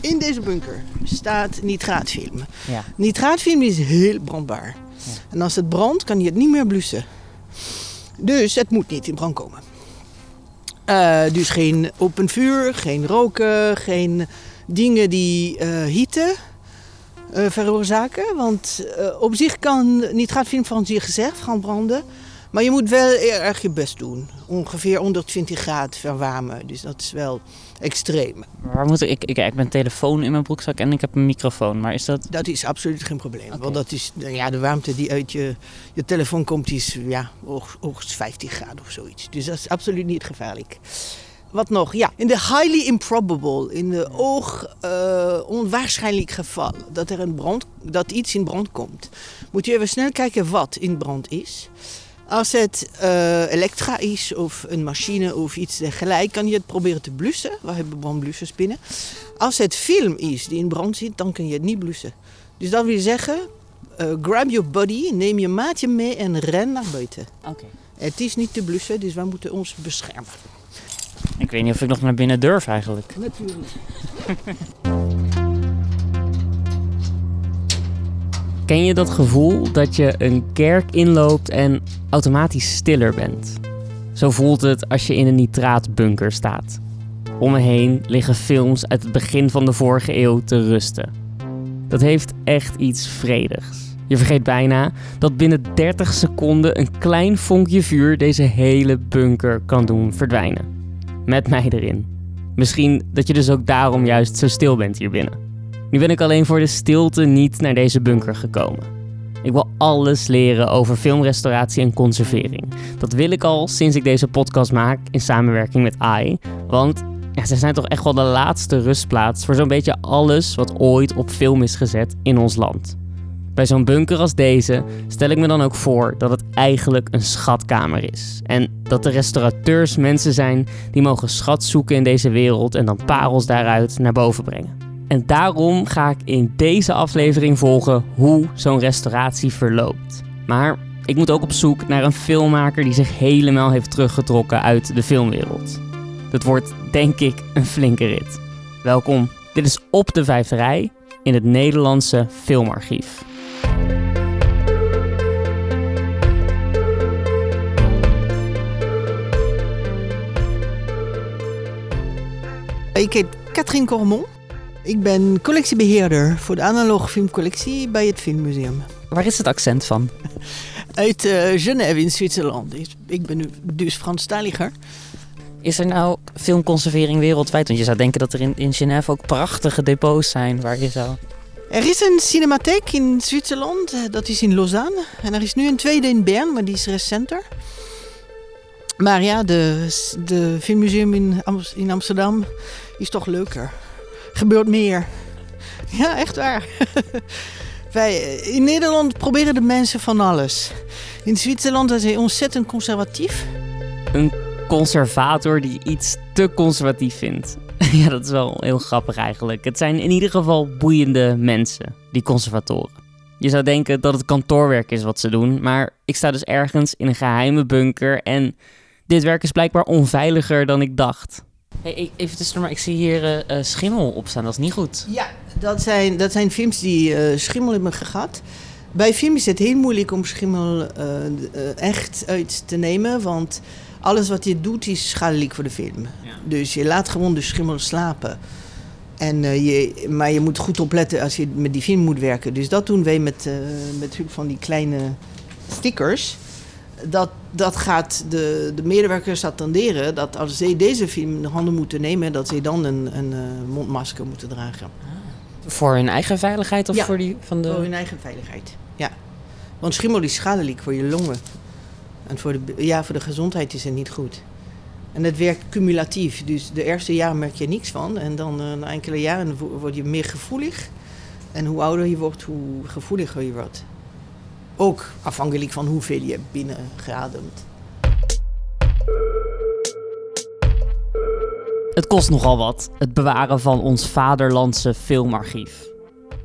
In deze bunker staat nitraatfilm. Ja. Nitraatfilm is heel brandbaar. En als het brandt, kan je het niet meer blussen. Dus het moet niet in brand komen. Eh, dus geen open vuur, geen roken, geen dingen die hitte eh, veroorzaken. Want op zich kan nitraatfilm van zichzelf gaan branden. Maar je moet wel heel erg je best doen. Ongeveer 120 graden verwarmen. Dus dat is wel extreem. Waar moet ik, ik, ik, een telefoon in mijn broekzak en ik heb een microfoon. Maar is dat... Dat is absoluut geen probleem. Want dat is, ja, de warmte die uit je, je telefoon komt, is ja, hoog- hoogst 50 graden of zoiets. Dus dat is absoluut niet gevaarlijk. Wat nog? Ja, in de highly improbable, in de oog eh, onwaarschijnlijk geval dat er een brand, dat iets in brand komt, moet je even snel kijken wat in brand is. Als het eh, elektra is of een machine of iets dergelijks, kan je het proberen te blussen. We hebben brandblussers binnen. Als het film is die in brand zit, dan kun je het niet blussen. Dus dat wil zeggen, eh, grab your body, neem je maatje mee en ren naar buiten. Oké. Het is niet te blussen, dus wij moeten ons beschermen. Ik weet niet of ik nog naar binnen durf eigenlijk. Natuurlijk. Ken je dat gevoel dat je een kerk inloopt en automatisch stiller bent? Zo voelt het als je in een nitraatbunker staat. Om me heen liggen films uit het begin van de vorige eeuw te rusten. Dat heeft echt iets vredigs. Je vergeet bijna dat binnen 30 seconden een klein vonkje vuur deze hele bunker kan doen verdwijnen. Met mij erin. Misschien dat je dus ook daarom juist zo stil bent hier binnen. Nu ben ik alleen voor de stilte niet naar deze bunker gekomen. Ik wil alles leren over filmrestauratie en conservering. Dat wil ik al sinds ik deze podcast maak in samenwerking met AI. Want ja, ze zijn toch echt wel de laatste rustplaats voor zo'n beetje alles wat ooit op film is gezet in ons land. Bij zo'n bunker als deze stel ik me dan ook voor dat het eigenlijk een schatkamer is. En dat de restaurateurs mensen zijn die mogen schat zoeken in deze wereld en dan parels daaruit naar boven brengen. En daarom ga ik in deze aflevering volgen hoe zo'n restauratie verloopt. Maar ik moet ook op zoek naar een filmmaker die zich helemaal heeft teruggetrokken uit de filmwereld. Dat wordt denk ik een flinke rit. Welkom, dit is Op de Vijfde Rij in het Nederlandse Filmarchief. Ik heet Katrien Cormon. Ik ben collectiebeheerder voor de analoge filmcollectie bij het Filmmuseum. Waar is het accent van? Uit eh, Genève in Zwitserland. Ik ben dus Franstaliger. Is er nou filmconservering wereldwijd? Want je zou denken dat er in, in Genève ook prachtige depots zijn waar je zou... Er is een cinematheek in Zwitserland, eh, dat is in Lausanne. En er is nu een tweede in Bern, maar die is recenter. Maar ja, de, de filmmuseum in, in Amsterdam is toch leuker. Gebeurt meer. Ja, echt waar. Wij, in Nederland proberen de mensen van alles. In Zwitserland zijn ze ontzettend conservatief. Een conservator die iets te conservatief vindt. ja, dat is wel heel grappig eigenlijk. Het zijn in ieder geval boeiende mensen, die conservatoren. Je zou denken dat het kantoorwerk is wat ze doen, maar ik sta dus ergens in een geheime bunker en dit werk is blijkbaar onveiliger dan ik dacht. Hey, even tussendoor, maar ik zie hier eh, schimmel op staan, dat is niet goed. Ja, dat zijn, dat zijn films die eh, schimmel hebben gehad. Bij film is het heel moeilijk om schimmel eh, eh, echt uit te nemen, want alles wat je doet is schadelijk voor de film. Ja. Dus je laat gewoon de schimmel slapen. En, eh, je, maar je moet goed opletten als je met die film moet werken. Dus dat doen wij met, eh, met hulp van die kleine stickers. Dat, dat gaat de, de medewerkers attenderen dat als zij deze film in de handen moeten nemen, dat zij dan een, een eh, mondmasker moeten dragen. Voor hun eigen veiligheid of Ja. voor die van de... Voor hun eigen veiligheid, ja. Want schimmel is schadelijk voor je longen. En voor de, ja, voor de gezondheid is het niet goed. En het werkt cumulatief. Dus de eerste jaar merk je niks van. En dan eh, na enkele jaren wo- word je meer gevoelig. En hoe ouder je wordt, hoe gevoeliger je wordt. Ook afhankelijk van hoeveel je binnen geademt. Het kost nogal wat, het bewaren van ons vaderlandse filmarchief.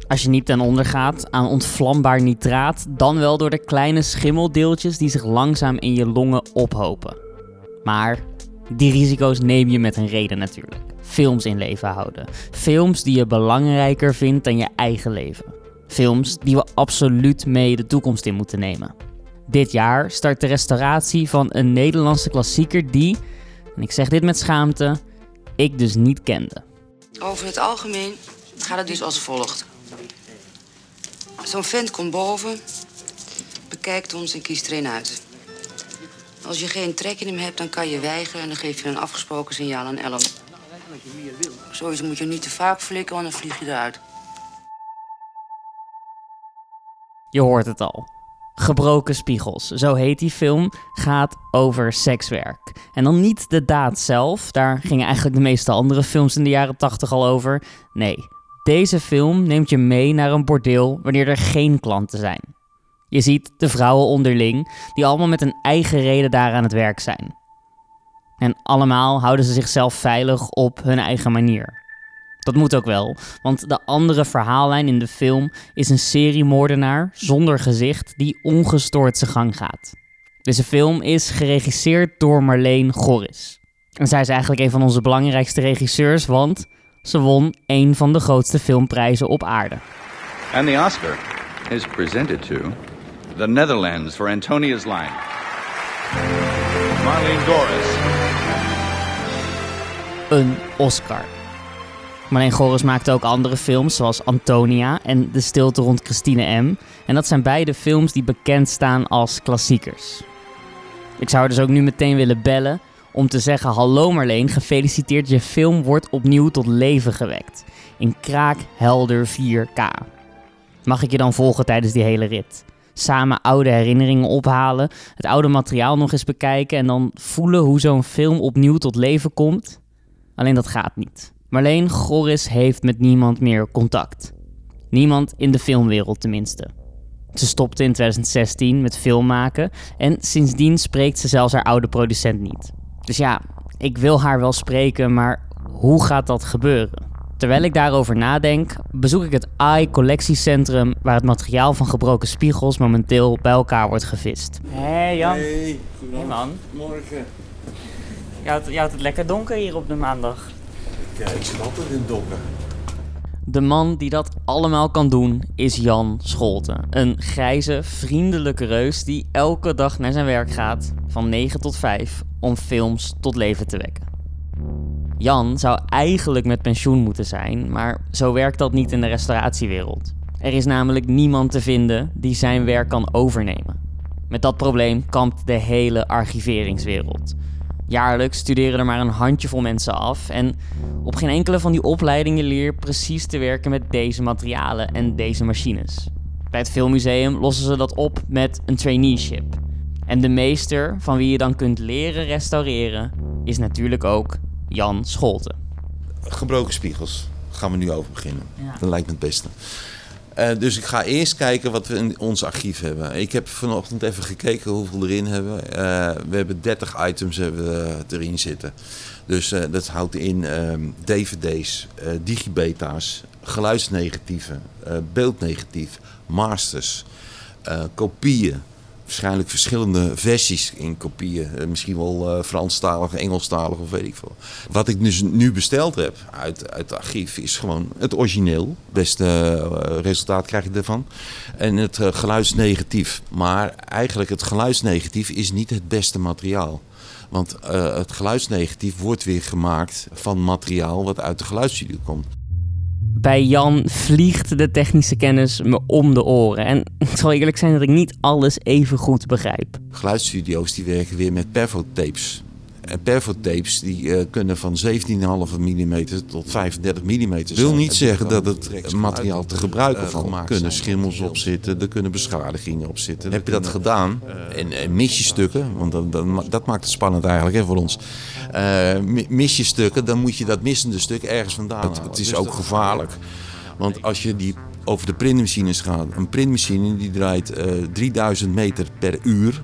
Als je niet ten onder gaat aan ontvlambaar nitraat, dan wel door de kleine schimmeldeeltjes die zich langzaam in je longen ophopen. Maar die risico's neem je met een reden natuurlijk. films in leven houden. Films die je belangrijker vindt dan je eigen leven. Films die we absoluut mee de toekomst in moeten nemen. Dit jaar start de restauratie van een Nederlandse klassieker die, en ik zeg dit met schaamte, ik dus niet kende. Over het algemeen gaat het dus als volgt. Zo'n vent komt boven, bekijkt ons en kiest er een uit. Als je geen trek in hem hebt, dan kan je weigeren en dan geef je een afgesproken signaal aan Ellen. Sowieso moet je niet te vaak flikken, want dan vlieg je eruit. Je hoort het al. Gebroken Spiegels, zo heet die film, gaat over sekswerk. En dan niet de daad zelf, daar gingen eigenlijk de meeste andere films in de jaren 80 al over. Nee, deze film neemt je mee naar een bordeel wanneer er geen klanten zijn. Je ziet de vrouwen onderling, die allemaal met een eigen reden daar aan het werk zijn. En allemaal houden ze zichzelf veilig op hun eigen manier. Dat moet ook wel, want de andere verhaallijn in de film is een seriemoordenaar zonder gezicht die ongestoord zijn gang gaat. Deze film is geregisseerd door Marleen Gorris. En zij is eigenlijk een van onze belangrijkste regisseurs, want ze won een van de grootste filmprijzen op aarde. And the Oscar is presented to the Netherlands for Antonia's Line. Marlene Doris. Een Oscar. Marleen Goris maakte ook andere films, zoals Antonia en De Stilte rond Christine M. En dat zijn beide films die bekend staan als klassiekers. Ik zou dus ook nu meteen willen bellen om te zeggen: Hallo Marleen, gefeliciteerd, je film wordt opnieuw tot leven gewekt. In kraakhelder 4K. Mag ik je dan volgen tijdens die hele rit? Samen oude herinneringen ophalen, het oude materiaal nog eens bekijken en dan voelen hoe zo'n film opnieuw tot leven komt? Alleen dat gaat niet. Marleen Goris heeft met niemand meer contact. Niemand in de filmwereld tenminste. Ze stopte in 2016 met filmmaken en sindsdien spreekt ze zelfs haar oude producent niet. Dus ja, ik wil haar wel spreken, maar hoe gaat dat gebeuren? Terwijl ik daarover nadenk, bezoek ik het AI Collectiecentrum waar het materiaal van gebroken spiegels momenteel bij elkaar wordt gevist. Hé hey Jan. Hey, Hey man. Morgen. Je houdt het lekker donker hier op de maandag. Ja, ik zit altijd in donker. De man die dat allemaal kan doen is Jan Scholten. Een grijze, vriendelijke reus die elke dag naar zijn werk gaat, van 9 tot 5, om films tot leven te wekken. Jan zou eigenlijk met pensioen moeten zijn, maar zo werkt dat niet in de restauratiewereld. Er is namelijk niemand te vinden die zijn werk kan overnemen. Met dat probleem kampt de hele archiveringswereld. Jaarlijks studeren er maar een handjevol mensen af en op geen enkele van die opleidingen leer je precies te werken met deze materialen en deze machines. Bij het Filmmuseum lossen ze dat op met een traineeship. En de meester van wie je dan kunt leren restaureren is natuurlijk ook Jan Scholten. Gebroken spiegels. Gaan we nu over beginnen. Ja. Dat lijkt me het beste. Eh, dus ik ga eerst kijken wat we in ons archief hebben. Ik heb vanochtend even gekeken hoeveel we erin hebben. Eh, we hebben 30 items we erin zitten. Dus eh, dat houdt in ehm, dvd's, eh, digibeta's, geluidsnegatieven, eh, beeldnegatief, masters, eh, kopieën. Waarschijnlijk verschillende versies in kopieën. Eh, misschien wel eh Franstalig, Engelstalig of weet ik veel. Wat ik dus nu besteld heb uit, uit het archief is gewoon het origineel. Beste eh, resultaat krijg je ervan. En het geluidsnegatief. Maar eigenlijk het geluidsnegatief is niet het beste materiaal. Want het geluidsnegatief wordt weer gemaakt van materiaal wat uit de geluidsstudio komt. Bij Jan vliegt de technische kennis me om de oren. En het zal eerlijk zijn dat ik niet alles even goed begrijp. Geluidsstudio's die werken weer met perfotapes. En perfotapes die eh, kunnen van 17,5 mm tot 35 mm. wil niet zeggen dat het materiaal te gebruiken valt. Er kunnen schimmels op zitten, er kunnen beschadigingen op zitten. Heb je dat gedaan en, en mis je stukken, want dat, dat, ma- dat maakt het spannend eigenlijk hè, voor ons. Eh, mi- mis je stukken, dan moet je dat missende stuk ergens vandaan halen. Het is ook gevaarlijk. Want als je die over de printmachines gaat, een printmachine die draait eh, 3000 meter per uur.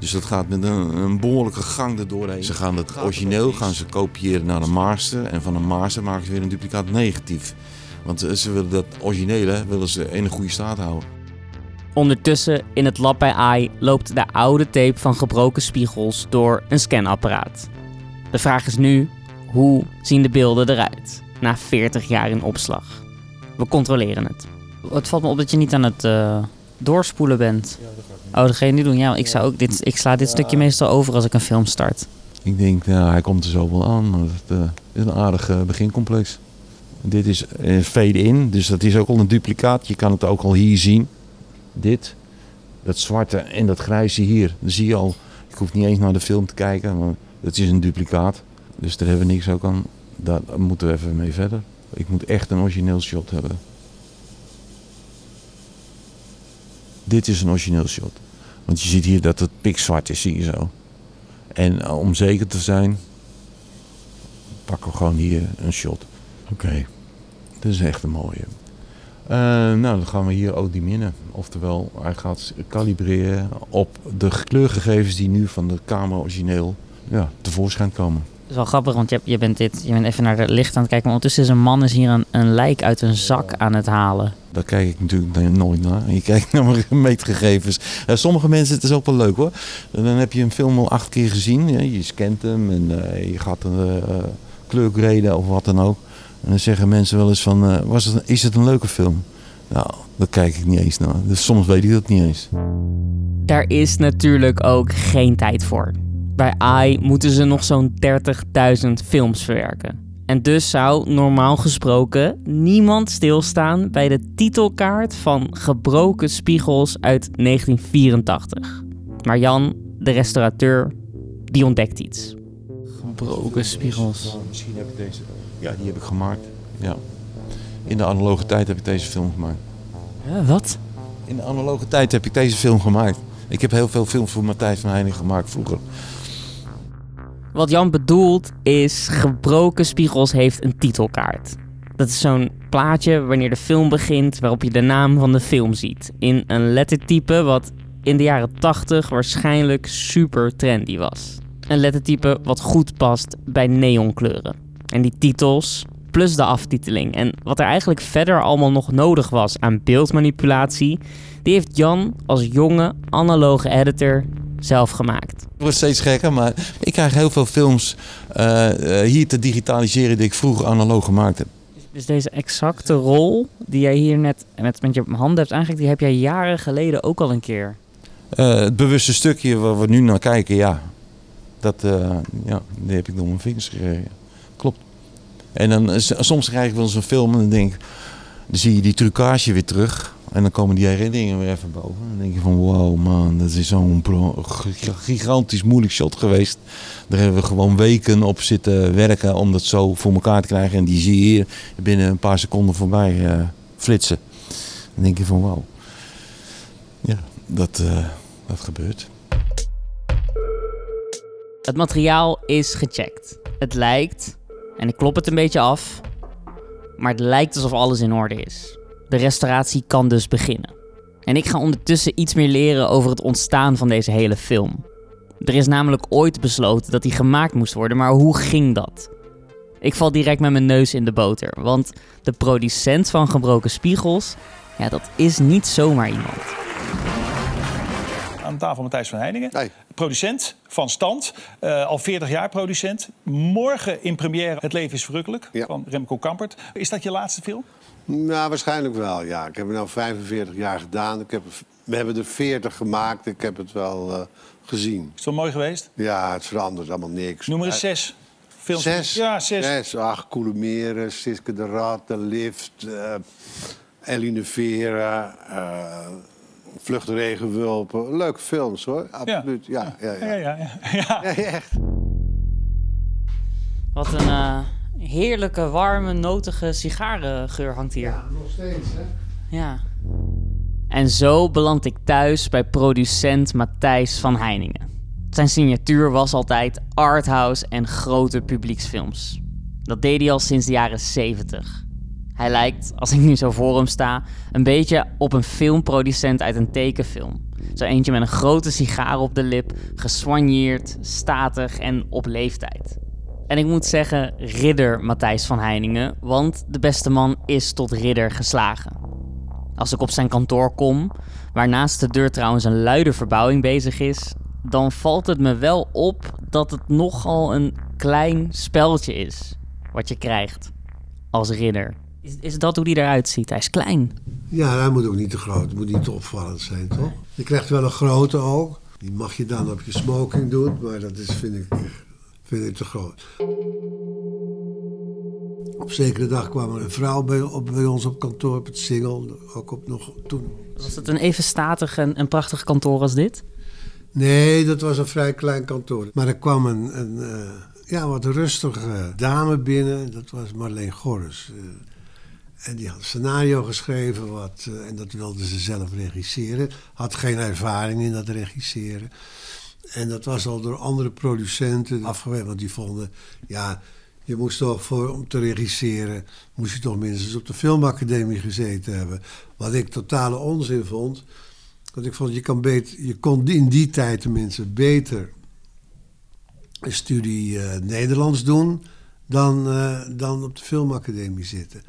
Dus dat gaat met een, een behoorlijke gang erdoorheen. Ze gaan het origineel gaan ze kopiëren naar een master. En van een master maken ze weer een duplicaat negatief. Want eh, ze willen dat originele willen ze in een goede staat houden. Ondertussen in het lab bij AI loopt de oude tape van gebroken spiegels door een scanapparaat. De vraag is nu, Hoe zien de beelden eruit na 40 jaar in opslag? We controleren het. Het valt me op dat je niet aan het uh, doorspoelen bent. Oh, dat ga je nu doen. Ja, ik, zou ook dit, ik sla dit stukje meestal over als ik een film start. Ik denk, nou, hij komt er zo wel aan. Maar het uh, is een aardig uh, begincomplex. Dit is uh, fade-in, dus dat is ook al een duplicaat. Je kan het ook al hier zien. Dit, dat zwarte en dat grijze hier. Dan zie je al, ik hoef niet eens naar de film te kijken, maar dat is een duplicaat. Dus daar hebben we niks ook aan. Daar moeten we even mee verder. Ik moet echt een origineel shot hebben. Dit is een origineel shot. Want je ziet hier dat het pikzwart is, zie je zo. En uh, om zeker te zijn, pakken we gewoon hier een shot. Oké, okay. dat is echt een mooie. Uh, nou, dan gaan we hier ook die minnen. Oftewel, hij gaat kalibreren op de kleurgegevens die nu van de camera origineel ja, tevoorschijn komen. Is wel grappig, want je, je, bent dit, je bent even naar het licht aan het kijken. Maar ondertussen is een man is hier een, een lijk uit een zak aan het halen. Daar kijk ik natuurlijk nooit naar. Je kijkt naar mijn meetgegevens. Uh, sommige mensen, het is ook wel leuk hoor. Dan heb je een film al acht keer gezien. Ja, je scant hem en uh, je gaat een uh, kleurgraden of wat dan ook. En dan zeggen mensen wel eens van, was het, is het een leuke film? Nou, daar kijk ik niet eens naar. Dus soms weet ik dat niet eens. Daar is natuurlijk ook geen tijd voor. Bij AI moeten ze nog zo'n 30.000 films verwerken. En dus zou normaal gesproken niemand stilstaan bij de titelkaart van Gebroken Spiegels uit 1984. Maar Jan, de restaurateur, die ontdekt iets. Gebroken Spiegels. Misschien heb ik deze. Ja, die heb ik gemaakt. Ja. In de analoge tijd heb ik deze film gemaakt. Ja, wat? In de analoge tijd heb ik deze film gemaakt. Ik heb heel veel films voor Matthijs van Heiningen gemaakt vroeger. Wat Jan bedoelt is gebroken spiegels heeft een titelkaart. Dat is zo'n plaatje wanneer de film begint waarop je de naam van de film ziet. In een lettertype wat in de jaren 80 waarschijnlijk super trendy was. Een lettertype wat goed past bij neonkleuren. En die titels plus de aftiteling en wat er eigenlijk verder allemaal nog nodig was aan beeldmanipulatie, die heeft Jan als jonge analoge editor zelf gemaakt. Het wordt steeds gekker, maar ik krijg heel veel films uh, uh, hier te digitaliseren die ik vroeger analoog gemaakt heb. Dus deze exacte rol die jij hier net met, met je handen hebt aangegeven, die heb jij jaren geleden ook al een keer. Uh, het bewuste stukje waar we nu naar kijken, ja. Dat ja, die heb ik door mijn vingers gekregen. Klopt. En dan soms krijg ik wel eens een film en dan denk dan zie je die trucage weer terug. En dan komen die herinneringen weer even boven. Dan denk je van wow man, dat is zo'n gigantisch moeilijk shot geweest. Daar hebben we gewoon weken op zitten werken om dat zo voor elkaar te krijgen. En die zie je hier binnen een paar seconden voorbij uh, flitsen. Dan denk je van wow. Ja, dat, uh, dat gebeurt. Het materiaal is gecheckt. Het lijkt, en ik klop het een beetje af, maar het lijkt alsof alles in orde is. De restauratie kan dus beginnen. En ik ga ondertussen iets meer leren over het ontstaan van deze hele film. Er is namelijk ooit besloten dat hij gemaakt moest worden, maar hoe ging dat? Ik val direct met mijn neus in de boter, want de producent van Gebroken Spiegels, ja, dat is niet zomaar iemand. Aan tafel Matthijs van Heiningen, nee. producent van stand, uh, al 40 jaar producent. Morgen in première Het leven is verrukkelijk ja. van Remco Kampert. Is dat je laatste film? Nou, waarschijnlijk wel, ja. Ik heb het nu 45 jaar gedaan. Ik heb, we hebben er 40 gemaakt. Ik heb het wel uh, gezien. Is het wel mooi geweest? Ja, het verandert allemaal niks. Noem eens zes. Films. Zes? Ja, zes. Zes. Ach, Koele Meren, Siske de Rat, De Lift, uh, Eline Vera, uh, Vlucht de Regenwulpen. Leuke films, hoor. Absoluut. Ja, ja, ja. ja. ja, ja, ja. ja echt. Wat een... Heerlijke, warme, notige sigarengeur hangt hier. Ja, nog steeds, hè? Ja. En zo beland ik thuis bij producent Matthijs van Heiningen. Zijn signatuur was altijd arthouse en grote publieksfilms. Dat deed hij al sinds de jaren 70. Hij lijkt, als ik nu zo voor hem sta, een beetje op een filmproducent uit een tekenfilm. Zo eentje met een grote sigaar op de lip, geswanjeerd, statig en op leeftijd. En ik moet zeggen, ridder Matthijs van Heiningen, want de beste man is tot ridder geslagen. Als ik op zijn kantoor kom, waar naast de deur trouwens een luide verbouwing bezig is, dan valt het me wel op dat het nogal een klein speltje is wat je krijgt als ridder. Is, is dat hoe die eruit ziet? Hij is klein. Ja, hij moet ook niet te groot. Het moet niet te opvallend zijn, toch? Je krijgt wel een grote ook. Die mag je dan op je smoking doen, maar dat is, vind, ik, vind ik te groot. Op zekere dag kwam er een vrouw bij, op, bij ons op kantoor op het Singel. Ook op nog toen. Was het een even statig en, en prachtig kantoor als dit? Nee, dat was een vrij klein kantoor. Maar er kwam een, een uh, ja, wat rustige dame binnen. Dat was Marleen Gorres. Uh, en die had een scenario geschreven, wat, uh, en dat wilde ze zelf regisseren. Had geen ervaring in dat regisseren. En dat was al door andere producenten afgewerkt, want die vonden, ja, je moest toch voor, om te regisseren, moest je toch minstens op de filmacademie gezeten hebben. Wat ik totale onzin vond. Want ik vond, je, kan beter, je kon in die tijd tenminste beter een studie uh, Nederlands doen dan, uh, dan op de filmacademie zitten.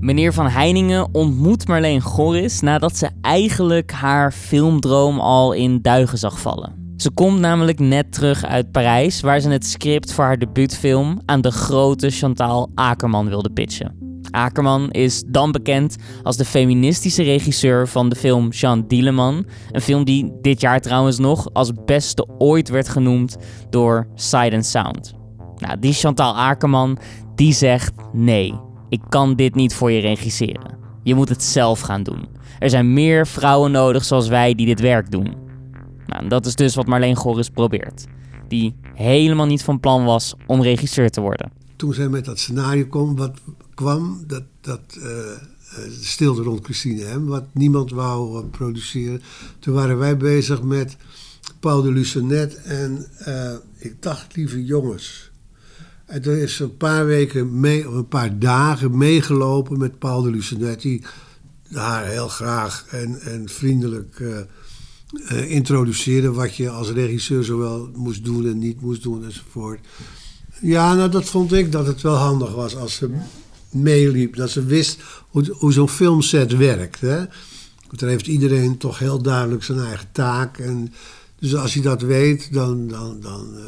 Meneer Van Heiningen ontmoet Marleen Gorris nadat ze eigenlijk haar filmdroom al in duigen zag vallen. Ze komt namelijk net terug uit Parijs, waar ze het script voor haar debuutfilm aan de grote Chantal Akerman wilde pitchen. Akerman is dan bekend als de feministische regisseur van de film Jean Dieleman. Een film die dit jaar trouwens nog als beste ooit werd genoemd door Sight and Sound. Nou, die Chantal Akerman, die zegt nee, ik kan dit niet voor je regisseren. Je moet het zelf gaan doen. Er zijn meer vrouwen nodig zoals wij die dit werk doen. Nou, dat is dus wat Marleen Goris probeert. Die helemaal niet van plan was om regisseur te worden. Toen zij met dat scenario kwam, wat kwam, dat, dat uh, stilte rond Christine M, wat niemand wou uh, produceren. Toen waren wij bezig met Paul de Lucenet en ik dacht, lieve jongens. En toen is een paar weken, mee, of een paar dagen meegelopen met Paul de Lucenet, die haar heel graag en, en vriendelijk uh, introduceerde wat je als regisseur zowel moest doen en niet moest doen enzovoort. Ja, nou dat vond ik dat het wel handig was als ze meeliep. Dat ze wist hoe, zo'n filmset werkt. Hè? Dan heeft iedereen toch heel duidelijk zijn eigen taak. En, dus als je dat weet, dan, dan, dan, uh,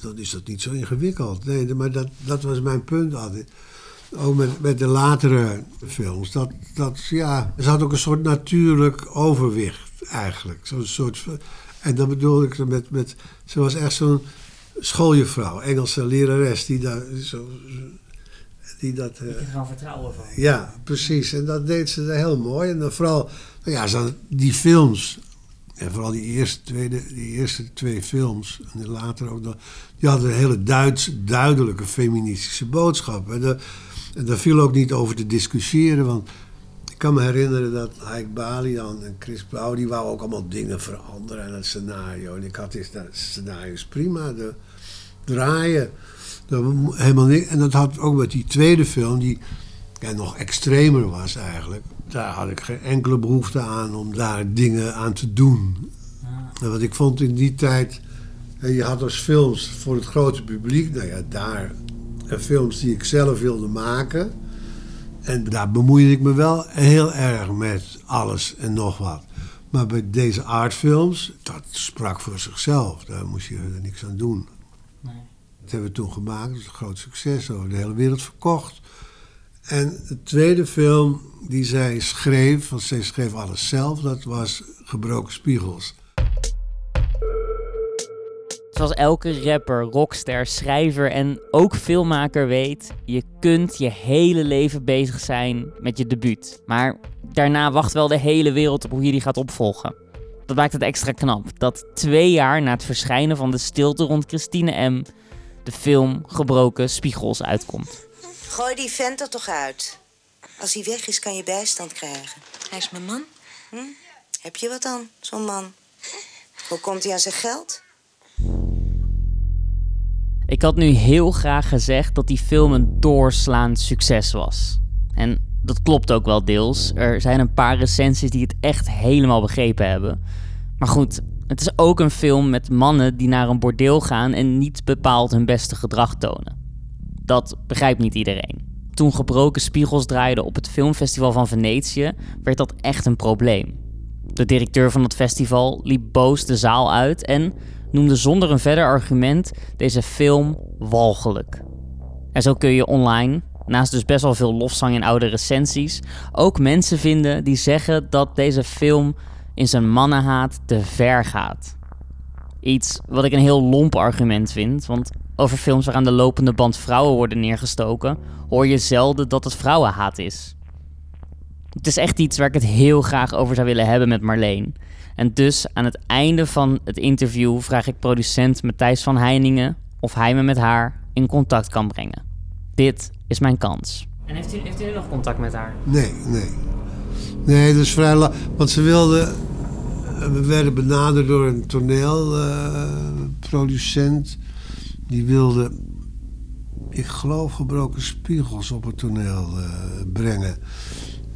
dan is dat niet zo ingewikkeld. Nee, maar dat, dat was mijn punt altijd. Ook met, met de latere films. Dat, dat, ja, er zat ook een soort natuurlijk overwicht eigenlijk. Zo'n soort, en dat bedoel ik met, met... Ze was echt zo'n schooljuffrouw, Engelse lerares, die daar... Zo, die dat... Uh, gaan vertrouwen van. Ja, precies. En dat deed ze heel mooi. En dan vooral, nou ja, die films... En vooral die eerste, tweede, die eerste twee films, en later ook nog, die hadden een hele Duits, duidelijke feministische boodschap. En, de, en daar viel ook niet over te discussiëren, want ik kan me herinneren dat Ike Balian en Chris Blauw, die wou ook allemaal dingen veranderen aan het scenario. En ik had eens, dat scenario is prima, de, draaien. Dat, helemaal. En dat had ook met die tweede film, die ja, nog extremer was eigenlijk. Daar had ik geen enkele behoefte aan om daar dingen aan te doen. Ja. Want ik vond in die tijd, je had als films voor het grote publiek, nou ja, daar films die ik zelf wilde maken en daar bemoeide ik me wel heel erg met alles en nog wat. Maar bij deze artfilms, dat sprak voor zichzelf. Daar moest je er niks aan doen. Nee. Dat hebben we toen gemaakt. Dat is een groot succes. Over de hele wereld verkocht. En de tweede film die zij schreef, want zij schreef alles zelf, dat was Gebroken Spiegels. Zoals elke rapper, rockster, schrijver en ook filmmaker weet, je kunt je hele leven bezig zijn met je debuut. Maar daarna wacht wel de hele wereld op hoe je die gaat opvolgen. Dat maakt het extra knap dat twee jaar na het verschijnen van de stilte rond Christine M. de film Gebroken Spiegels uitkomt. Gooi die vent er toch uit. Als hij weg is, kan je bijstand krijgen. Hij is mijn man. Hm? Heb je wat dan, zo'n man? Hoe komt hij aan zijn geld? Ik had nu heel graag gezegd dat die film een doorslaand succes was. En dat klopt ook wel deels. Er zijn een paar recensies die het echt helemaal begrepen hebben. Maar goed, het is ook een film met mannen die naar een bordeel gaan en niet bepaald hun beste gedrag tonen. Dat begrijpt niet iedereen. Toen Gebroken Spiegels draaide op het filmfestival van Venetië, werd dat echt een probleem. De directeur van het festival liep boos de zaal uit en noemde zonder een verder argument deze film walgelijk. En zo kun je online, naast dus best wel veel lofzang in oude recensies, ook mensen vinden die zeggen dat deze film in zijn mannenhaat te ver gaat. Iets wat ik een heel lomp argument vind, want over films waar aan de lopende band vrouwen worden neergestoken, hoor je zelden dat het vrouwenhaat is. Het is echt iets waar ik het heel graag over zou willen hebben met Marleen. En dus aan het einde van het interview vraag ik producent Matthijs van Heiningen of hij me met haar in contact kan brengen. Dit is mijn kans. En heeft u, heeft u nog contact met haar? Nee, nee. Nee, dat is vrij lang. Want ze wilde. We werden benaderd door een toneelproducent. Die wilde, ik geloof, gebroken spiegels op het toneel uh, brengen.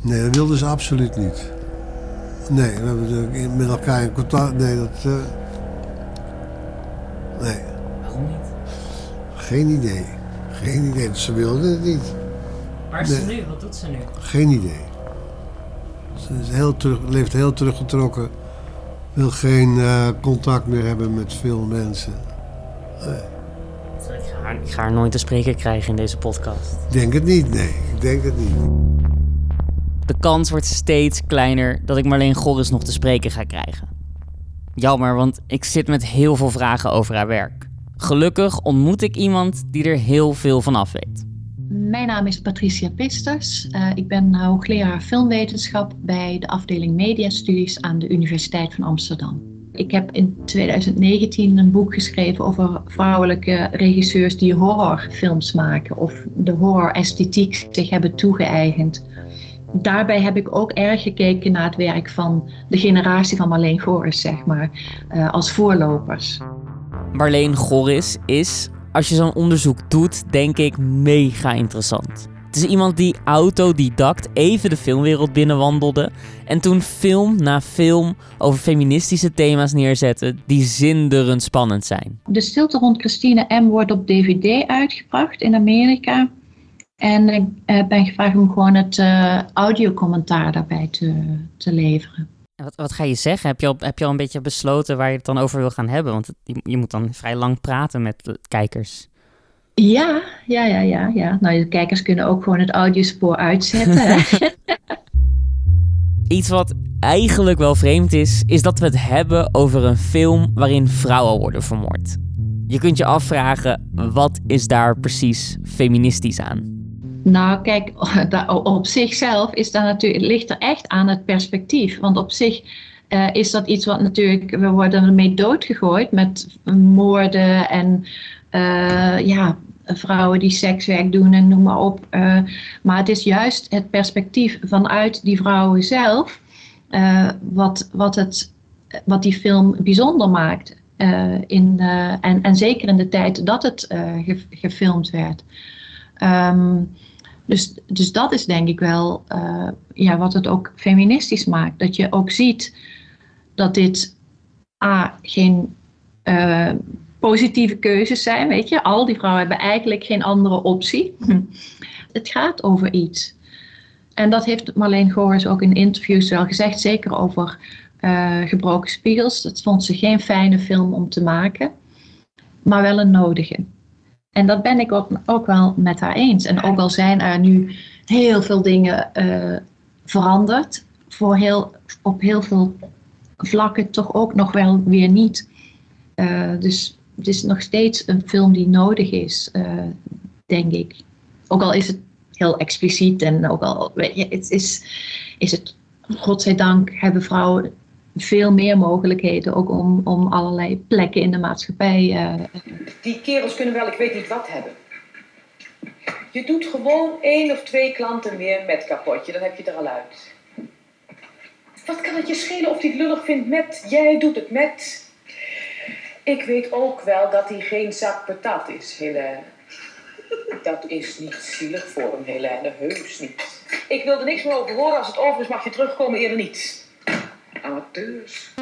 Nee, dat wilden ze absoluut niet. Nee, we hebben met elkaar in contact. Nee, dat. Uh, nee. Waarom niet? Geen idee. Geen idee. Ze wilde het niet. Waar is ze nu? Wat doet ze nu? Geen idee. Ze is heel terug, leeft heel teruggetrokken. Wil geen uh, contact meer hebben met veel mensen. Nee. Ik ga, haar, ik ga haar nooit te spreken krijgen in deze podcast. Denk het niet, nee. Ik denk het niet. De kans wordt steeds kleiner dat ik Marleen Gorris nog te spreken ga krijgen. Jammer, want ik zit met heel veel vragen over haar werk. Gelukkig ontmoet ik iemand die er heel veel van af weet. Mijn naam is Patricia Pisters. Uh, ik ben hoogleraar filmwetenschap bij de afdeling Mediastudies aan de Universiteit van Amsterdam. Ik heb in 2019 een boek geschreven over vrouwelijke regisseurs die horrorfilms maken of de horror-esthetiek zich hebben toegeëigend daarbij heb ik ook erg gekeken naar het werk van de generatie van Marleen Goris, zeg maar, uh, als voorlopers. Marleen Goris is, als je zo'n onderzoek doet, denk ik mega interessant. Het is iemand die autodidact even de filmwereld binnenwandelde en toen film na film over feministische thema's neerzette die zinderend spannend zijn. De stilte rond Christine M. wordt op DVD uitgebracht in Amerika. En ik uh, ben gevraagd om gewoon het uh, audiocommentaar daarbij te, te leveren. Wat, wat ga je zeggen? Heb je, al, heb je al een beetje besloten waar je het dan over wil gaan hebben? Want je, je moet dan vrij lang praten met de kijkers. Ja, ja, ja, ja, ja. Nou, de kijkers kunnen ook gewoon het audiospoor uitzetten. Iets wat eigenlijk wel vreemd is, is dat we het hebben over een film waarin vrouwen worden vermoord. Je kunt je afvragen, wat is daar precies feministisch aan? Nou, kijk, op zichzelf is dat natuurlijk, ligt er echt aan het perspectief. Want op zich uh, is dat iets wat natuurlijk, we worden ermee doodgegooid met moorden en ja, vrouwen die sekswerk doen en noem maar op. Uh, maar het is juist het perspectief vanuit die vrouwen zelf wat, wat, het, wat die film bijzonder maakt. in, en, en zeker in de tijd dat het ge, gefilmd werd. Um, dus, dus dat is denk ik wel ja, wat het ook feministisch maakt. Dat je ook ziet dat dit A, geen positieve keuzes zijn, weet je. Al die vrouwen hebben eigenlijk geen andere optie. het gaat over iets. En dat heeft Marleen Goors ook in interviews wel gezegd, zeker over uh, gebroken spiegels. Dat vond ze geen fijne film om te maken, maar wel een nodige. En dat ben ik ook, wel met haar eens. En ook al zijn er nu heel veel dingen uh, veranderd, voor heel, op heel veel vlakken toch ook nog wel weer niet. Uh, dus het is nog steeds een film die nodig is, uh, denk ik. Ook al is het heel expliciet en ook al je, het is, is het, godzijdank hebben vrouwen veel meer mogelijkheden ook om, om allerlei plekken in de maatschappij. Uh... Die kerels kunnen wel, ik weet niet wat hebben. Je doet gewoon één of twee klanten meer met kapotje, dan heb je er al uit. Wat kan het je schelen of hij het lullig vindt met? Jij doet het met. Ik weet ook wel dat hij geen zak patat is, Helene. Dat is niet zielig voor hem, Helene, heus niet. Ik wil er niks meer over horen. Als het over is, mag je terugkomen, eerder niet amateurs.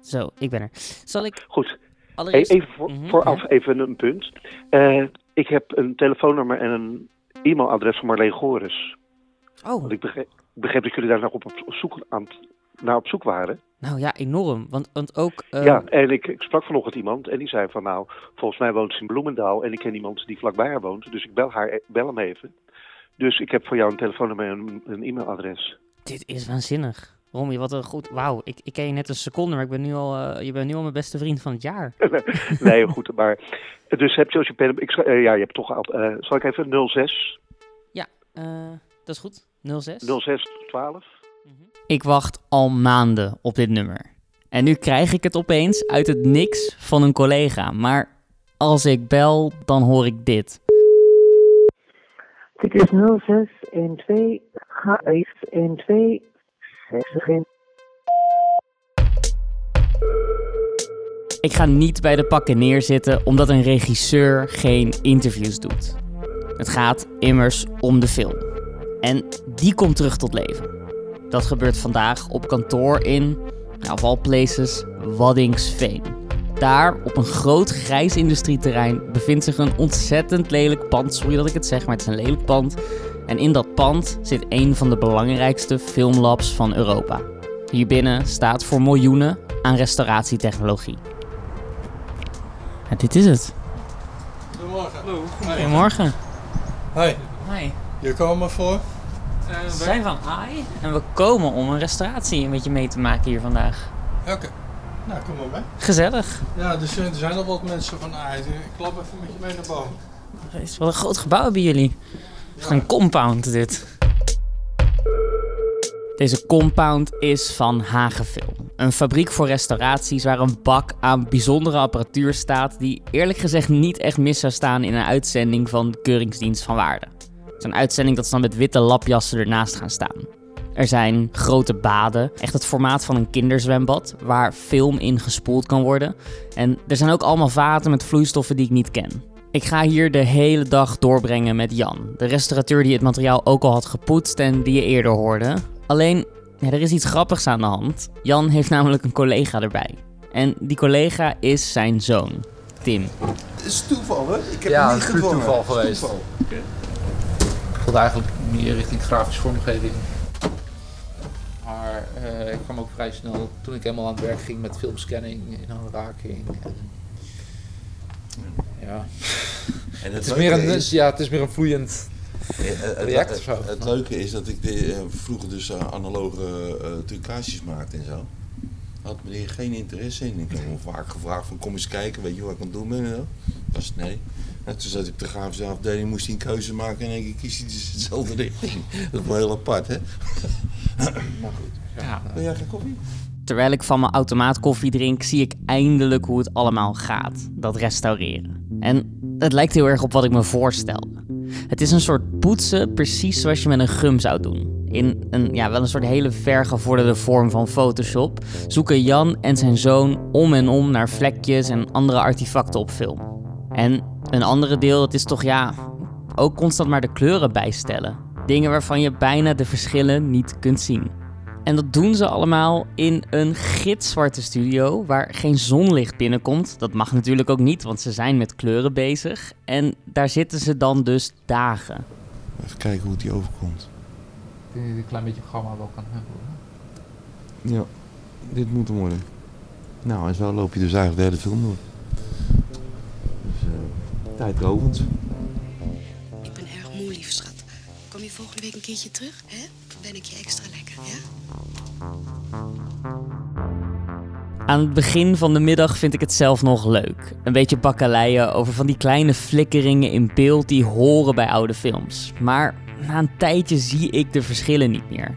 Zo, ik ben er. Zal ik... Goed. Allereerst... Even voor, mm -hmm, vooraf ja. even een punt. Uh, ik heb een telefoonnummer en een e-mailadres van Marleen Goris. Oh. Want ik begreep, begreep dat jullie daar nog op, op zoek aan naar op zoek waren. Nou ja, enorm. Want, want ook... Uh... Ja, en ik, ik sprak vanochtend iemand en die zei van nou, volgens mij woont ze in Bloemendaal en ik ken iemand die vlakbij haar woont. Dus ik bel haar, bel hem even. Dus ik heb voor jou een telefoonnummer en een, e-mailadres. Dit is waanzinnig. Romy, wat een goed... Wauw, ik, ik ken je net een seconde, maar ik ben nu al, uh, je bent nu al mijn beste vriend van het jaar. nee, goed, maar... Dus heb je als je pen... Ik, uh, ja, je hebt toch... Uh, zal ik even 06? Ja, dat is goed. 06? 06 12. Ik wacht al maanden op dit nummer. En nu krijg ik het opeens uit het niks van een collega. Maar als ik bel, dan hoor ik dit. Dit is 0612 H12 60 Ik ga niet bij de pakken neerzitten omdat een regisseur geen interviews doet. Het gaat immers om de film. En die komt terug tot leven. Dat gebeurt vandaag op kantoor in, nou, of all places, Waddingsveen. Daar, op een groot grijs industrieterrein, bevindt zich een ontzettend lelijk pand. Sorry dat ik het zeg, maar het is een lelijk pand. En in dat pand zit een van de belangrijkste filmlabs van Europa. Hierbinnen staat voor miljoenen aan restauratietechnologie. Ja, dit is het. Goedemorgen. Goedemorgen. Hoi. Hi. Je komen voor? we zijn van AI en we komen om een restauratie een beetje mee te maken hier vandaag. Oké. Nou, kom maar mee. Gezellig. Ja, dus er zijn al wat mensen van AI. Ik klap even met je mee naar boven. Het is wel een groot gebouw hebben jullie. Echt een compound dit. Deze compound is van Hagefilm. Een fabriek voor restauraties waar een bak aan bijzondere apparatuur staat die eerlijk gezegd niet echt mis zou staan in een uitzending van Keuringsdienst van Waarde. Zo'n uitzending dat ze dan met witte lapjassen ernaast gaan staan. Er zijn grote baden, echt het formaat van een kinderzwembad, waar film in gespoeld kan worden. En er zijn ook allemaal vaten met vloeistoffen die ik niet ken. Ik ga hier de hele dag doorbrengen met Jan, de restaurateur die het materiaal ook al had gepoetst en die je eerder hoorde. Alleen, ja, er is iets grappigs aan de hand. Jan heeft namelijk een collega erbij. En die collega is zijn zoon, Tim. Het is toeval, hè? Ik heb ja, niet het is toeval geweest. Toeval. Wilde eigenlijk meer richting grafische vormgeving. Maar uh, ik kwam ook vrij snel, toen ik helemaal aan het werk ging met filmscanning in aanraking. En, ja. En het, is meer een, is, ja, het is meer een vloeiend project het, of zo. Het, leuke is dat ik de, uh, vroeger dus uh, analoge uh, trucages maakte en zo. Had meneer geen interesse in. Ik heb hem vaak gevraagd van kom eens kijken, weet je wat ik aan het doen ben. Dat is nee. En toen zat ik op de grafische afdeling, moest hij een keuze maken en ik kies hij dus dezelfde richting. Dat is wel heel apart, hè? maar goed. Ja. Wil jij geen koffie? Terwijl ik van mijn automaat koffie drink, zie ik eindelijk hoe het allemaal gaat. Dat restaureren. En het lijkt heel erg op wat ik me voorstelde. Het is een soort poetsen, precies zoals je met een gum zou doen. In een, ja, wel een soort hele vergevorderde vorm van Photoshop zoeken Jan en zijn zoon om en om naar vlekjes en andere artefacten op film. En een andere deel, het is toch ja, ook constant maar de kleuren bijstellen. Dingen waarvan je bijna de verschillen niet kunt zien. En dat doen ze allemaal in een gitzwarte studio waar geen zonlicht binnenkomt. Dat mag natuurlijk ook niet, want ze zijn met kleuren bezig. En daar zitten ze dan dus dagen. Even kijken hoe het die overkomt. Ik denk dat je een klein beetje gamma wel kan hebben. Ja, dit moet hem worden. Nou, en zo loop je dus eigenlijk de hele film door. Dus uh, tijdrovend. Ik ben erg moe, lieve schat. Kom je volgende week een keertje terug, hè? ben ik je extra lekker, ja? Aan het begin van de middag vind ik het zelf nog leuk. Een beetje bakkeleien over van die kleine flikkeringen in beeld die horen bij oude films. Maar na een tijdje zie ik de verschillen niet meer.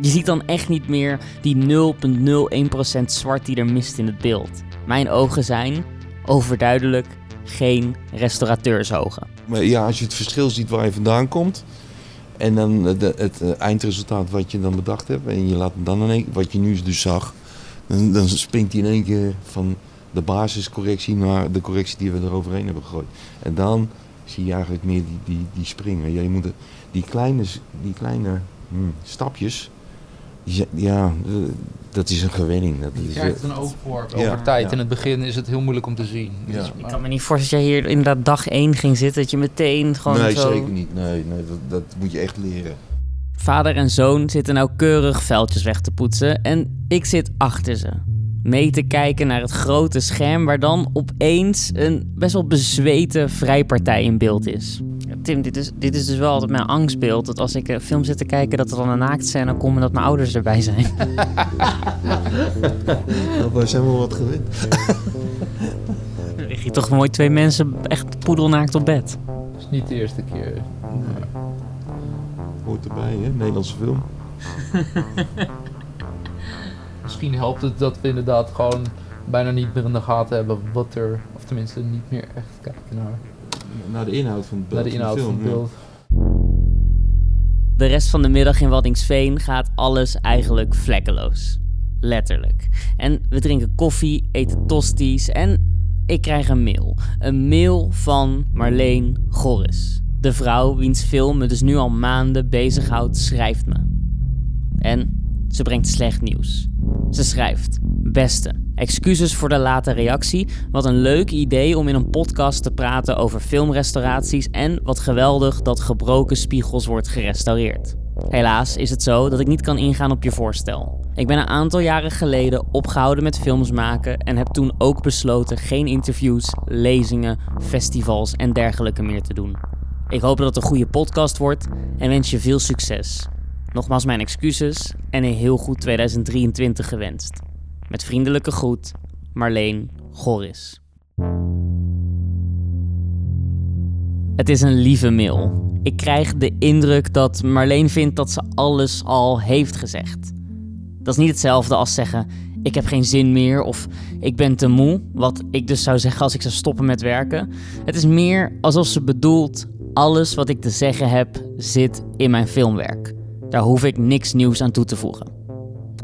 Je ziet dan echt niet meer die 0,01% zwart die er mist in het beeld. Mijn ogen zijn, overduidelijk, geen restaurateursogen. Maar ja, als je het verschil ziet waar je vandaan komt... En dan de, het, het, eindresultaat wat je dan bedacht hebt. En je laat dan in één, wat je nu dus zag. Dan, dan springt hij in één keer van de basiscorrectie naar de correctie die we eroverheen hebben gegooid. En dan zie je eigenlijk meer die, die, die springen. Ja, je moet die kleine, die kleine hmm, stapjes. Ja, dat is een gewenning. Dat je is, krijgt een oog voor over ja, tijd. Ja. In het begin is het heel moeilijk om te zien. Ja. Dus, ik kan me niet voorstellen dat je hier inderdaad dag 1 ging zitten. Dat je meteen gewoon nee, zo... zeker niet. Nee, nee dat, dat moet je echt leren. Vader en zoon zitten nauwkeurig vuiltjes weg te poetsen en ik zit achter ze. Mee te kijken naar het grote scherm waar dan opeens een best wel bezweten vrijpartij in beeld is. Tim, dit is, dit is dus wel altijd mijn angstbeeld. Dat als ik een film zit te kijken, dat er dan een naaktscène komt en dat mijn ouders erbij zijn. Nou, wij zijn wel wat gewend. Dan lig je toch mooi twee mensen echt poedelnaakt op bed. Dat is niet de eerste keer. Hoort erbij, hè? Nederlandse film. Misschien helpt het dat we inderdaad gewoon bijna niet meer in de gaten hebben wat er, of tenminste niet meer echt kijken naar. Naar de inhoud van het beeld. Naar de inhoud van van de het film, beeld. De rest van de middag in Waddingsveen gaat alles eigenlijk vlekkeloos. Letterlijk. En we drinken koffie, eten tosties en ik krijg een mail. Een mail van Marleen Gorris. De vrouw wiens film me dus nu al maanden bezighoudt, schrijft me. En ze brengt slecht nieuws. Ze schrijft: Beste, excuses voor de late reactie. Wat een leuk idee om in een podcast te praten over filmrestauraties en wat geweldig dat gebroken spiegels wordt gerestaureerd. Helaas is het zo dat ik niet kan ingaan op je voorstel. Ik ben een aantal jaren geleden opgehouden met films maken en heb toen ook besloten geen interviews, lezingen, festivals en dergelijke meer te doen. Ik hoop dat het een goede podcast wordt en wens je veel succes. Nogmaals mijn excuses en een heel goed 2023 gewenst. Met vriendelijke groet, Marleen Goris. Het is een lieve mail. Ik krijg de indruk dat Marleen vindt dat ze alles al heeft gezegd. Dat is niet hetzelfde als zeggen: ik heb geen zin meer of ik ben te moe, wat ik dus zou zeggen als ik zou stoppen met werken. Het is meer alsof ze bedoelt: alles wat ik te zeggen heb zit in mijn filmwerk. Daar hoef ik niks nieuws aan toe te voegen.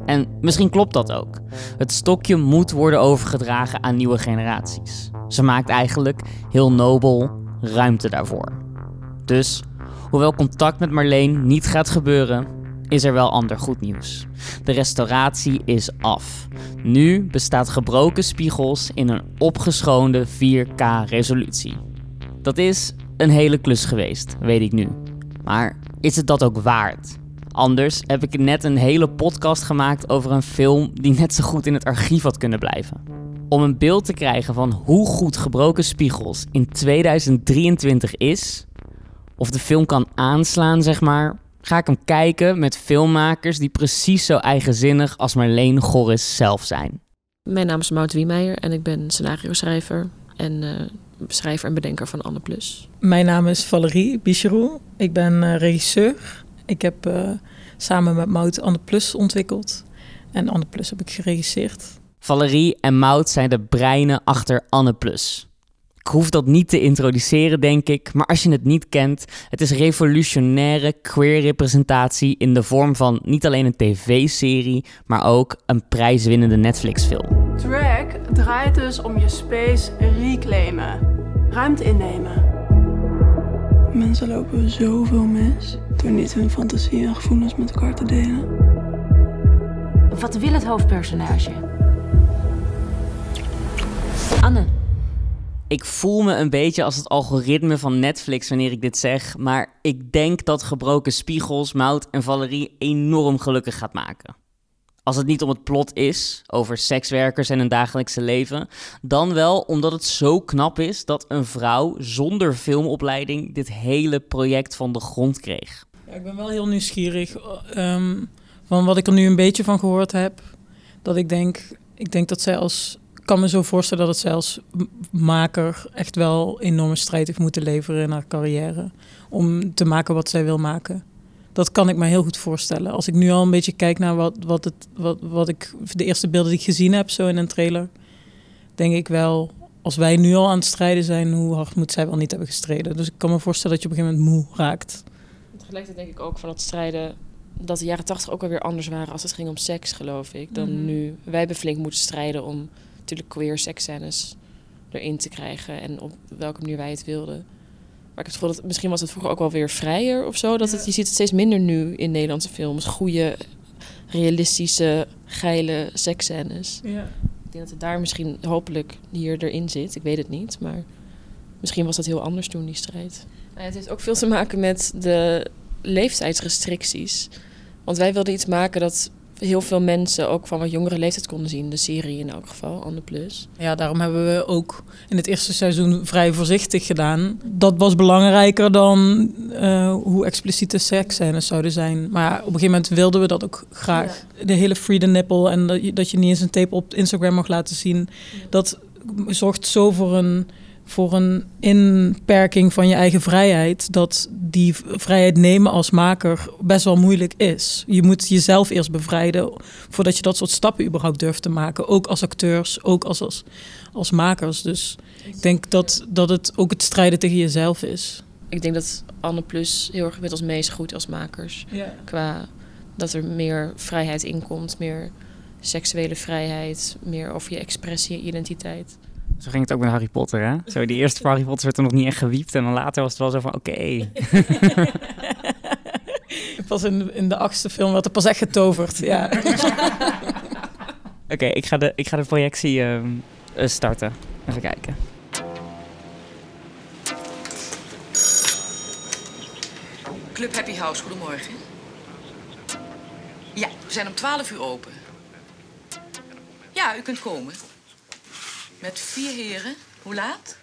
En misschien klopt dat ook. Het stokje moet worden overgedragen aan nieuwe generaties. Ze maakt eigenlijk heel nobel ruimte daarvoor. Dus, hoewel contact met Marleen niet gaat gebeuren, is er wel ander goed nieuws. De restauratie is af. Nu bestaat gebroken spiegels in een opgeschoonde 4K-resolutie. Dat is een hele klus geweest, weet ik nu. Maar is het dat ook waard? Anders heb ik net een hele podcast gemaakt over een film die net zo goed in het archief had kunnen blijven. Om een beeld te krijgen van hoe goed gebroken spiegels in 2023 is, of de film kan aanslaan, zeg maar, ga ik hem kijken met filmmakers die precies zo eigenzinnig als Marleen Gorris zelf zijn. Mijn naam is Maud Wiemeijer en ik ben scenario-schrijver en eh, schrijver en bedenker van Anne Plus. Mijn naam is Valerie Bicherou. Ik ben eh, regisseur. Ik heb eh, samen met Maud Anne Plus ontwikkeld. En Anne Plus heb ik geregisseerd. Valerie en Maud zijn de breinen achter Anne Plus. Ik hoef dat niet te introduceren, denk ik, maar als je het niet kent, het is revolutionaire queer representatie in de vorm van niet alleen een tv-serie, maar ook een prijswinnende Netflix-film. Drag draait dus om je space reclaimen, ruimte innemen. Mensen lopen zoveel mis door niet hun fantasie en gevoelens met elkaar te delen. Wat wil het hoofdpersonage? Anne. Ik voel me een beetje als het algoritme van Netflix wanneer ik dit zeg, maar ik denk dat gebroken spiegels Mout en Valerie enorm gelukkig gaat maken. Als het niet om het plot is, over sekswerkers en hun dagelijkse leven, dan wel omdat het zo knap is dat een vrouw zonder filmopleiding dit hele project van de grond kreeg. Ik ben wel heel nieuwsgierig um, van wat ik er nu een beetje van gehoord heb. Dat ik denk, ik denk dat zij als ik kan me zo voorstellen dat het zelfs maker echt wel enorme strijd heeft moeten leveren in haar carrière. Om te maken wat zij wil maken. Dat kan ik me heel goed voorstellen. Als ik nu al een beetje kijk naar wat, wat, het, wat, wat ik, de eerste beelden die ik gezien heb, zo in een trailer. Denk ik wel, als wij nu al aan het strijden zijn, hoe hard moet zij wel niet hebben gestreden. Dus ik kan me voorstellen dat je op een gegeven moment moe raakt. Tegelijkertijd denk ik ook van het strijden dat de jaren tachtig ook alweer anders waren als het ging om seks, geloof ik, dan Mhm. nu. Wij hebben flink moeten strijden om natuurlijk queer seksscènes erin te krijgen en op welke manier wij het wilden. Maar ik heb het gevoel dat misschien was het vroeger ook wel weer vrijer of zo. Dat het, je ziet het steeds minder nu in Nederlandse films. Goede, realistische, geile seksscènes. Ja. Ik denk dat het daar misschien hopelijk hier erin zit. Ik weet het niet, maar misschien was dat heel anders toen, die strijd. Nou, het heeft ook veel te maken met de leeftijdsrestricties. Want wij wilden iets maken dat heel veel mensen ook van wat jongere leeftijd konden zien. De serie in elk geval, Anne Plus. Ja, daarom hebben we ook in het eerste seizoen vrij voorzichtig gedaan. Dat was belangrijker dan uh, hoe expliciete seksscènes zouden zijn. Maar op een gegeven moment wilden we dat ook graag. De hele free the nipple en dat je, dat je niet eens een tape op Instagram mag laten zien. Dat zorgt zo voor een voor een inperking van je eigen vrijheid, dat die vrijheid nemen als maker best wel moeilijk is. Je moet jezelf eerst bevrijden voordat je dat soort stappen überhaupt durft te maken. Ook als acteurs, ook als, als, als makers. Dus ik denk dat, dat het ook het strijden tegen jezelf is. Ik denk dat Anne Plus heel erg met als meest goed als makers. Ja. Qua dat er meer vrijheid inkomt, meer seksuele vrijheid, meer over je expressie, je identiteit. Zo ging het ook met Harry Potter, hè? Zo, die eerste Harry Potter werd er nog niet echt gewiept. En dan later was het wel zo van, oké. pas in, in de achtste film werd er pas echt getoverd, ja. oké, ik, ga de, ik ga de projectie uh, starten. Even kijken. Club Happy House, goedemorgen. Ja, we zijn om 12 uur open. Ja, u kunt komen. Met vier heren. Hoe laat?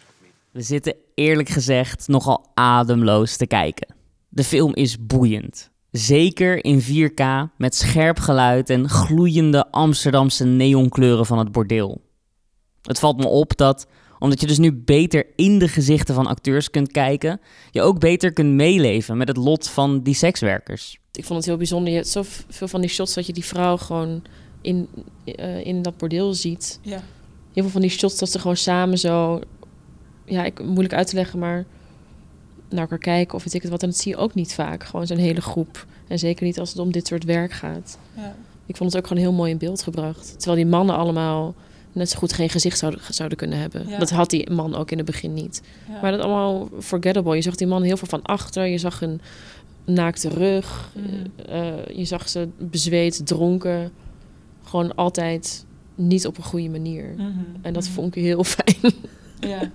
We zitten eerlijk gezegd nogal ademloos te kijken. De film is boeiend. Zeker in 4K met scherp geluid en gloeiende Amsterdamse neonkleuren van het bordeel. Het valt me op dat, omdat je dus nu beter in de gezichten van acteurs kunt kijken, je ook beter kunt meeleven met het lot van die sekswerkers. Ik vond het heel bijzonder. Je hebt zoveel van die shots dat je die vrouw gewoon in, uh, in dat bordeel ziet. Ja heel veel van die shots dat ze gewoon samen zo... Ja, ik, moeilijk uit te leggen, maar naar elkaar kijken of weet ik het wat. En dat zie je ook niet vaak. Gewoon zo'n hele groep. En zeker niet als het om dit soort werk gaat. Ja. Ik vond het ook gewoon heel mooi in beeld gebracht. Terwijl die mannen allemaal net zo goed geen gezicht zouden, zouden kunnen hebben. Dat had die man ook in het begin niet. Maar dat allemaal forgettable. Je zag die man heel veel van achter. Je zag een naakte rug. Mhm. Eh, je zag ze bezweet, dronken. Gewoon altijd niet op een goede manier. Mhm. En dat Mhm. vond ik heel fijn. Ja.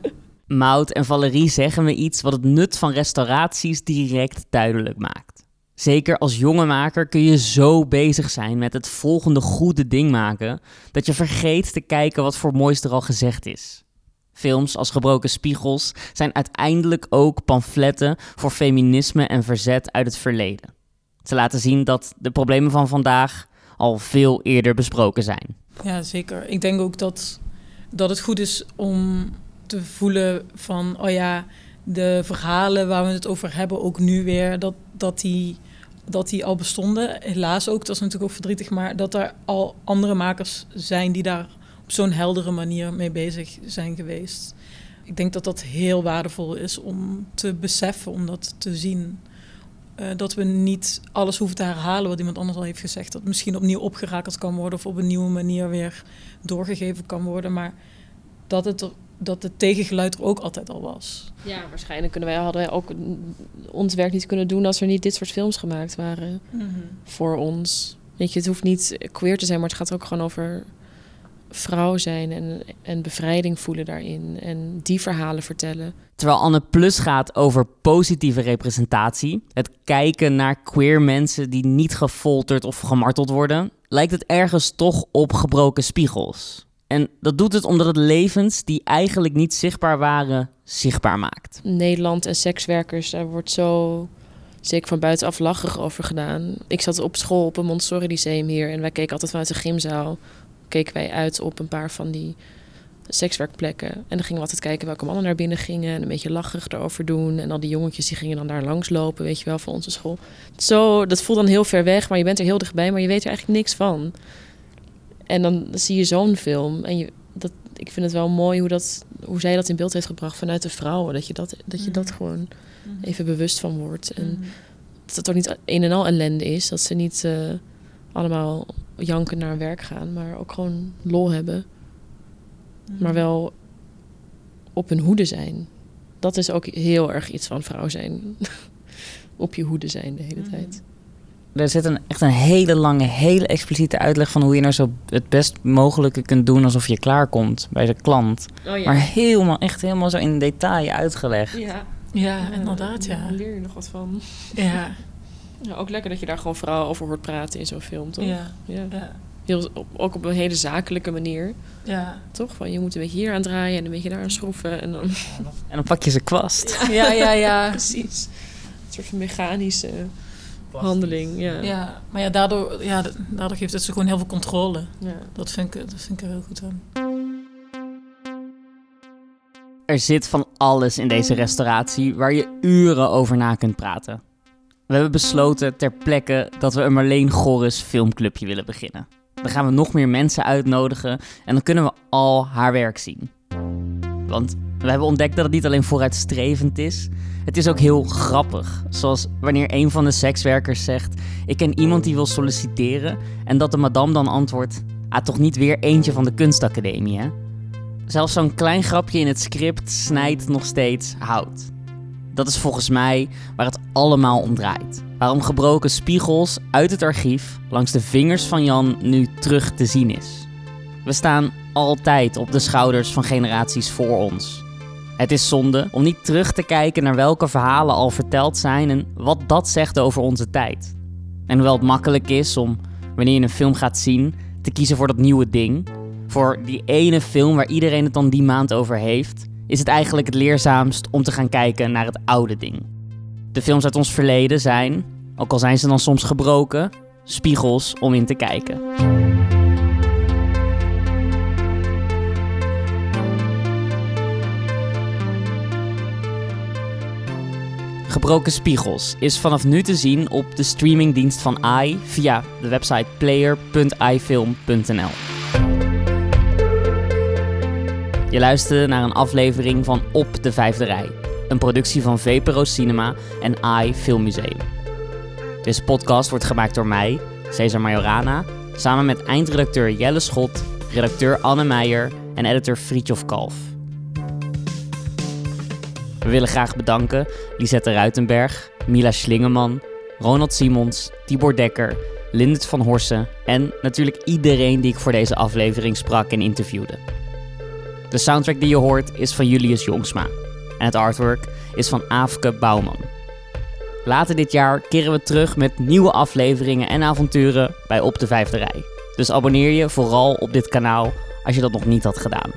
Mout en Valerie zeggen me iets wat het nut van restauraties direct duidelijk maakt. Zeker als jonge maker kun je zo bezig zijn met het volgende goede ding maken dat je vergeet te kijken wat voor moois er al gezegd is. Films als Gebroken Spiegels zijn uiteindelijk ook pamfletten voor feminisme en verzet uit het verleden. Ze laten zien dat de problemen van vandaag al veel eerder besproken zijn. Ja, zeker. Ik denk ook dat, dat het goed is om te voelen van, oh ja, de verhalen waar we het over hebben, ook nu weer, dat, dat, die, dat die al bestonden. Helaas ook, dat is natuurlijk ook verdrietig, maar dat er al andere makers zijn die daar op zo'n heldere manier mee bezig zijn geweest. Ik denk dat dat heel waardevol is om te beseffen, om dat te zien. Uh, dat we niet alles hoeven te herhalen wat iemand anders al heeft gezegd. Dat misschien opnieuw opgerakeld kan worden of op een nieuwe manier weer doorgegeven kan worden. Maar dat het, er, dat het tegengeluid er ook altijd al was. Ja, waarschijnlijk kunnen wij, hadden wij ook ons werk niet kunnen doen als er niet dit soort films gemaakt waren mm -hmm. voor ons. Weet je, het hoeft niet queer te zijn, maar het gaat ook gewoon over vrouw zijn en, en bevrijding voelen daarin. En die verhalen vertellen. Terwijl Anne Plus gaat over positieve representatie, het kijken naar queer mensen die niet gefolterd of gemarteld worden, lijkt het ergens toch op gebroken spiegels. En dat doet het omdat het levens die eigenlijk niet zichtbaar waren, zichtbaar maakt. Nederland en sekswerkers, daar wordt zo zeker van buitenaf lachig over gedaan. Ik zat op school op een Montessori Lyceum hier en wij keken altijd vanuit de gymzaal keken wij uit op een paar van die sekswerkplekken. En dan gingen we altijd kijken welke mannen naar binnen gingen. En een beetje lachig erover doen. En al die jongetjes die gingen dan daar langs lopen, weet je wel, van onze school. Zo, dat voelt dan heel ver weg, maar je bent er heel dichtbij, maar je weet er eigenlijk niks van. En dan zie je zo'n film. En je, dat, ik vind het wel mooi hoe, dat, hoe zij dat in beeld heeft gebracht vanuit de vrouwen. Dat je dat, dat, je dat gewoon even bewust van wordt. En dat het ook niet een en al ellende is. Dat ze niet uh, allemaal janken naar werk gaan, maar ook gewoon lol hebben. Maar wel op hun hoede zijn. Dat is ook heel erg iets van vrouw zijn. op je hoede zijn de hele tijd. Er zit een, echt een hele lange, hele expliciete uitleg van hoe je nou zo het best mogelijke kunt doen alsof je klaarkomt bij de klant. Oh ja. Maar helemaal, echt helemaal zo in detail uitgelegd. Ja, ja inderdaad, ja. Daar leer je nog wat van. Ja. Ja, ook lekker dat je daar gewoon vooral over hoort praten in zo'n film, toch? Ja, ja. ja. Heel, op- ook op een hele zakelijke manier. Ja. Toch? Van je moet een beetje hier aan draaien en een beetje daar aan schroeven. En dan... En dan pak je ze kwast. Ja, ja, ja. Precies. Een soort van mechanische handeling. Ja. Ja, maar ja, daardoor, ja, daardoor geeft het ze gewoon heel veel controle. Ja. Dat, vind ik, dat vind ik er heel goed aan. Er zit van alles in deze restauratie waar je uren over na kunt praten. We hebben besloten ter plekke dat we een Marleen Gorris filmclubje willen beginnen. Dan gaan we nog meer mensen uitnodigen en dan kunnen we al haar werk zien. Want we hebben ontdekt dat het niet alleen vooruitstrevend is, het is ook heel grappig. Zoals wanneer een van de sekswerkers zegt: Ik ken iemand die wil solliciteren. En dat de madame dan antwoordt: Ah, toch niet weer eentje van de kunstacademie, hè? Zelfs zo'n klein grapje in het script snijdt nog steeds hout. Dat is volgens mij waar het allemaal om draait. Waarom gebroken spiegels uit het archief langs de vingers van Jan nu terug te zien is. We staan altijd op de schouders van generaties voor ons. Het is zonde om niet terug te kijken naar welke verhalen al verteld zijn en wat dat zegt over onze tijd. En hoewel het makkelijk is om, wanneer je een film gaat zien, te kiezen voor dat nieuwe ding, voor die ene film waar iedereen het dan die maand over heeft, is het eigenlijk het leerzaamst om te gaan kijken naar het oude ding. De films uit ons verleden zijn, ook al zijn ze dan soms gebroken, spiegels om in te kijken. Gebroken Spiegels is vanaf nu te zien op de streamingdienst van i via de website player.ifilm.nl. Je luisterde naar een aflevering van Op de Vijfde Rij, een productie van VPRO Cinema en i Filmmuseum. Deze podcast wordt gemaakt door mij, Cesar Majorana, samen met eindredacteur Jelle Schot, redacteur Anne Meijer en editor Friedjof Kalf. We willen graag bedanken Lisette Ruitenberg, Mila Slingeman, Ronald Simons, Tibor Dekker, Lindert van Horsen en natuurlijk iedereen die ik voor deze aflevering sprak en interviewde. De soundtrack die je hoort is van Julius Jongsma en het artwork is van Aafke Bouwman. Later dit jaar keren we terug met nieuwe afleveringen en avonturen bij Op de Vijfde Rij. Dus abonneer je vooral op dit kanaal als je dat nog niet had gedaan.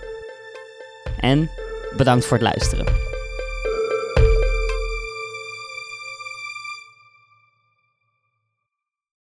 En bedankt voor het luisteren.